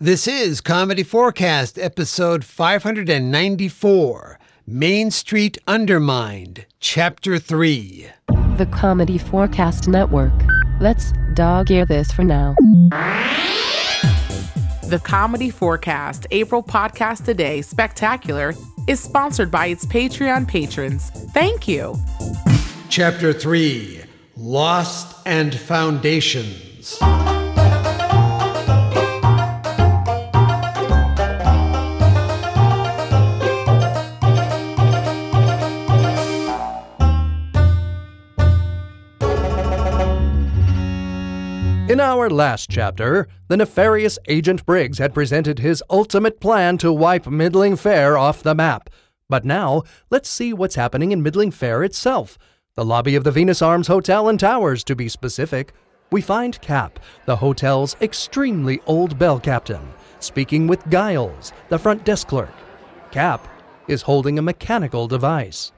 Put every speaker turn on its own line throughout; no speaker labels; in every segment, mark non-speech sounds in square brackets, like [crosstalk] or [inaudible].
This is Comedy Forecast, episode 594 Main Street Undermined, Chapter 3.
The Comedy Forecast Network. Let's dog ear this for now.
The Comedy Forecast April Podcast Today Spectacular is sponsored by its Patreon patrons. Thank you.
Chapter 3 Lost and Foundations.
In our last chapter, the nefarious Agent Briggs had presented his ultimate plan to wipe Middling Fair off the map. But now, let's see what's happening in Middling Fair itself. The lobby of the Venus Arms Hotel and Towers, to be specific. We find Cap, the hotel's extremely old bell captain, speaking with Giles, the front desk clerk. Cap is holding a mechanical device.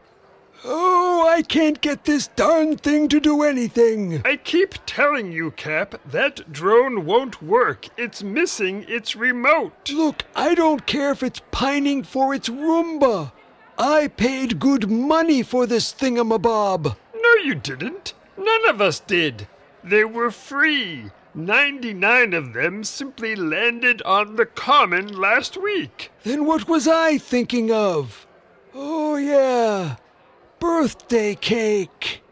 I can't get this darn thing to do anything.
I keep telling you, Cap, that drone won't work. It's missing its remote.
Look, I don't care if it's pining for its Roomba. I paid good money for this thingamabob.
No, you didn't. None of us did. They were free. 99 of them simply landed on the common last week.
Then what was I thinking of? Oh, yeah. Birthday cake.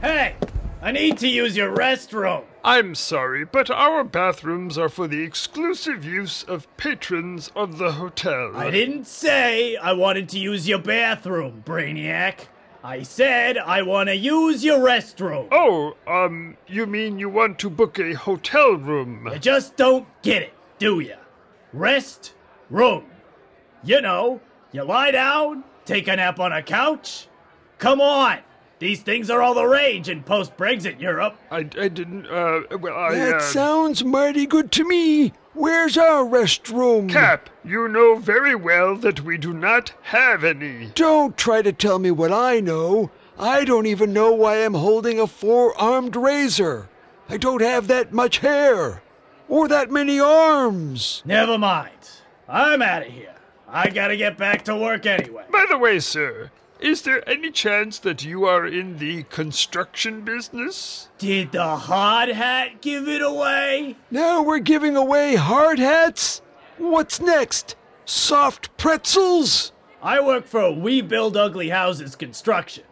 Hey, I need to use your restroom.
I'm sorry, but our bathrooms are for the exclusive use of patrons of the hotel.
I didn't say I wanted to use your bathroom, Brainiac. I said I want to use your restroom.
Oh, um, you mean you want to book a hotel room?
You just don't get it, do ya? Rest room. You know, you lie down, take a nap on a couch. Come on. These things are all the rage in post Brexit Europe.
I, I didn't, uh, well, I.
That
uh,
sounds mighty good to me. Where's our restroom?
Cap, you know very well that we do not have any.
Don't try to tell me what I know. I don't even know why I'm holding a four armed razor. I don't have that much hair. Or that many arms.
Never mind. I'm out of here. I gotta get back to work anyway.
By the way, sir, is there any chance that you are in the construction business?
Did the hard hat give it away?
Now we're giving away hard hats? What's next? Soft pretzels?
I work for We Build Ugly Houses Construction.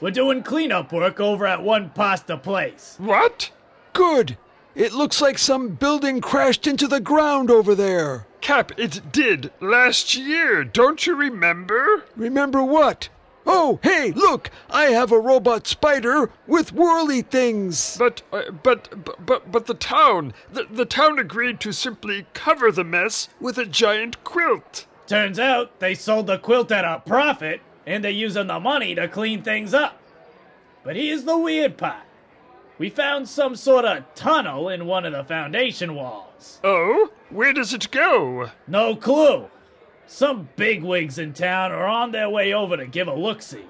We're doing cleanup work over at One Pasta Place.
What?
Good. It looks like some building crashed into the ground over there.
Cap, it did last year. Don't you remember?
Remember what? Oh, hey, look! I have a robot spider with whirly things.
But, uh, but, but, but, but the town, the, the town agreed to simply cover the mess with a giant quilt.
Turns out they sold the quilt at a profit, and they're using the money to clean things up. But here's the weird part. We found some sort of tunnel in one of the foundation walls.
Oh, where does it go?
No clue. Some bigwigs in town are on their way over to give a look see.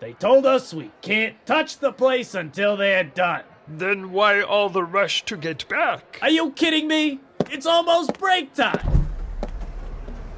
They told us we can't touch the place until they're done.
Then why all the rush to get back?
Are you kidding me? It's almost break time.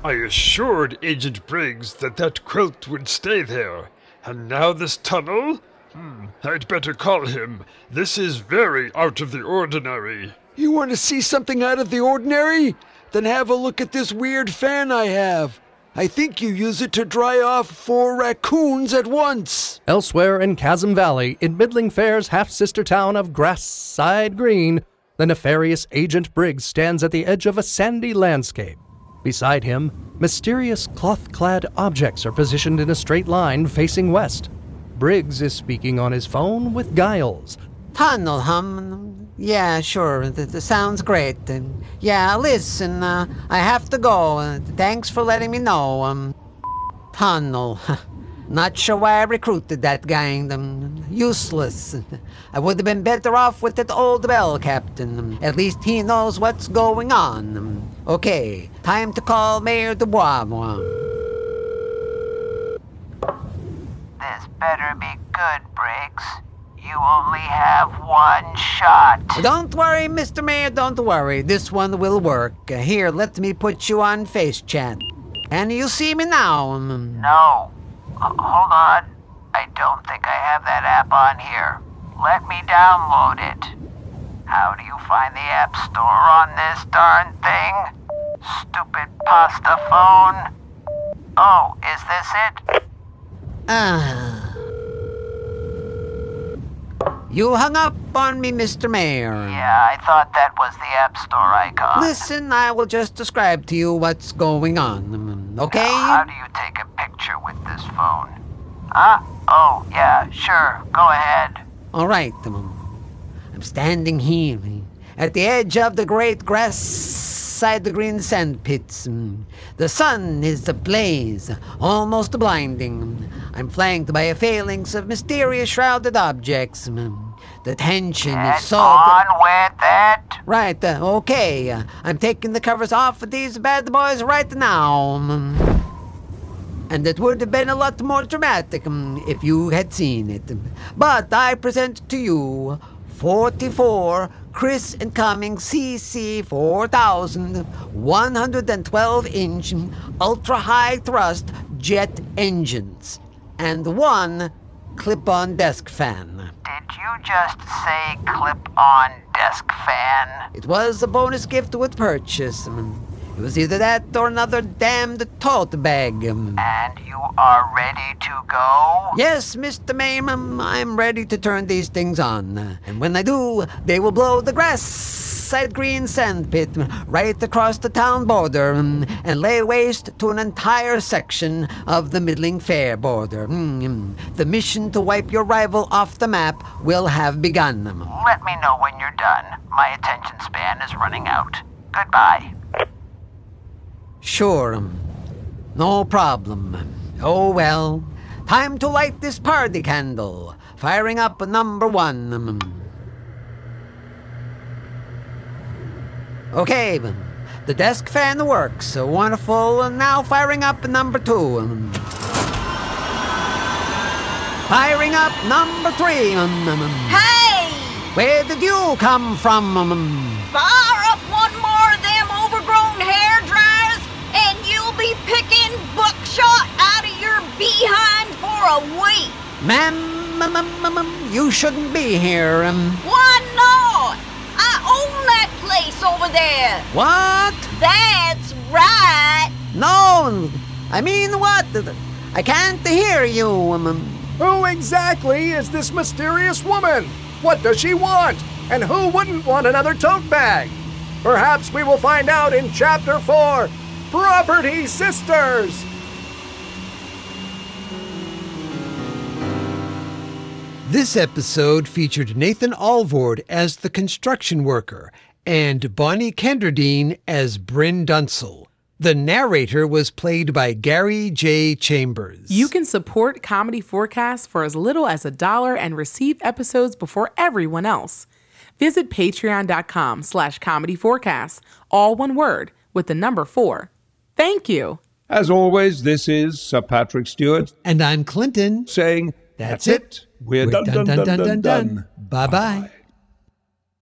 I assured Agent Briggs that that quilt would stay there. And now this tunnel? Hmm, I'd better call him. This is very out of the ordinary.
You want to see something out of the ordinary? Then have a look at this weird fan I have. I think you use it to dry off four raccoons at once.
Elsewhere in Chasm Valley, in Middling Fair's half sister town of Grassside Greene, the nefarious Agent Briggs stands at the edge of a sandy landscape. Beside him, mysterious cloth clad objects are positioned in a straight line facing west. Briggs is speaking on his phone with Giles.
Tunnel hum. Yeah, sure. That sounds great. And yeah, listen, uh, I have to go. Uh, thanks for letting me know. Um, tunnel. [laughs] Not sure why I recruited that gang. Um, useless. [laughs] I would have been better off with that old bell captain. Um, at least he knows what's going on. Um, okay, time to call Mayor Dubois.
This better be good, Briggs. You only have one shot.
Don't worry, Mr. Mayor, don't worry. This one will work. Uh, Here, let me put you on face chat. And you see me now.
No. H- hold on. I don't think I have that app on here. Let me download it. How do you find the App Store on this darn thing? Stupid pasta phone. Oh, is this it?
Ah. You hung up on me, Mr. Mayor.
Yeah, I thought that was the App Store icon.
Listen, I will just describe to you what's going on. um, Okay?
How do you take a picture with this phone? Huh? Oh, yeah, sure. Go ahead.
All right. um, I'm standing here at the edge of the great grass side the green sand pits. The sun is ablaze, almost blinding. I'm flanked by a phalanx of mysterious shrouded objects. The tension
Get
is so.
on with it.
Right, uh, okay. I'm taking the covers off of these bad boys right now. And it would have been a lot more dramatic um, if you had seen it. But I present to you 44 Chris and Cummings CC 4000 112 inch ultra high thrust jet engines and one clip on desk fan.
Did you just say clip on desk fan?
It was a bonus gift with purchase. It was either that or another damned tote bag.
And you are ready to go?
Yes, Mr. Mame, I'm ready to turn these things on. And when I do, they will blow the grass side green sand pit um, right across the town border and lay waste to an entire section of the middling fair border. The mission to wipe your rival off the map will have begun.
Let me know when you're done. My attention span is running out. Goodbye.
Sure, um, no problem. Oh well, time to light this party candle. Firing up number one. um. Okay, um, the desk fan works. uh, Wonderful. and Now firing up number two. Firing up number three.
Hey!
Where did you come from? um,
behind for a week.
Ma'am, ma'am, ma'am, ma'am, ma'am, you shouldn't be here. Um,
Why not? I own that place over there.
what?
That's right.
No, I mean what? I can't hear you. Um,
Who exactly is this mysterious woman? What does she want? And who wouldn't want another tote bag? Perhaps we will find out in Chapter 4 Property Sisters!
This episode featured Nathan Alvord as the construction worker and Bonnie Kenderdine as Bryn Dunsel. The narrator was played by Gary J. Chambers.
You can support Comedy Forecast for as little as a dollar and receive episodes before everyone else. Visit patreon.com slash comedy forecast, all one word, with the number four. Thank you.
As always, this is Sir Patrick Stewart
And I'm Clinton.
saying,
That's
That's
it.
it. We're, done, done, done, done, done.
Bye bye.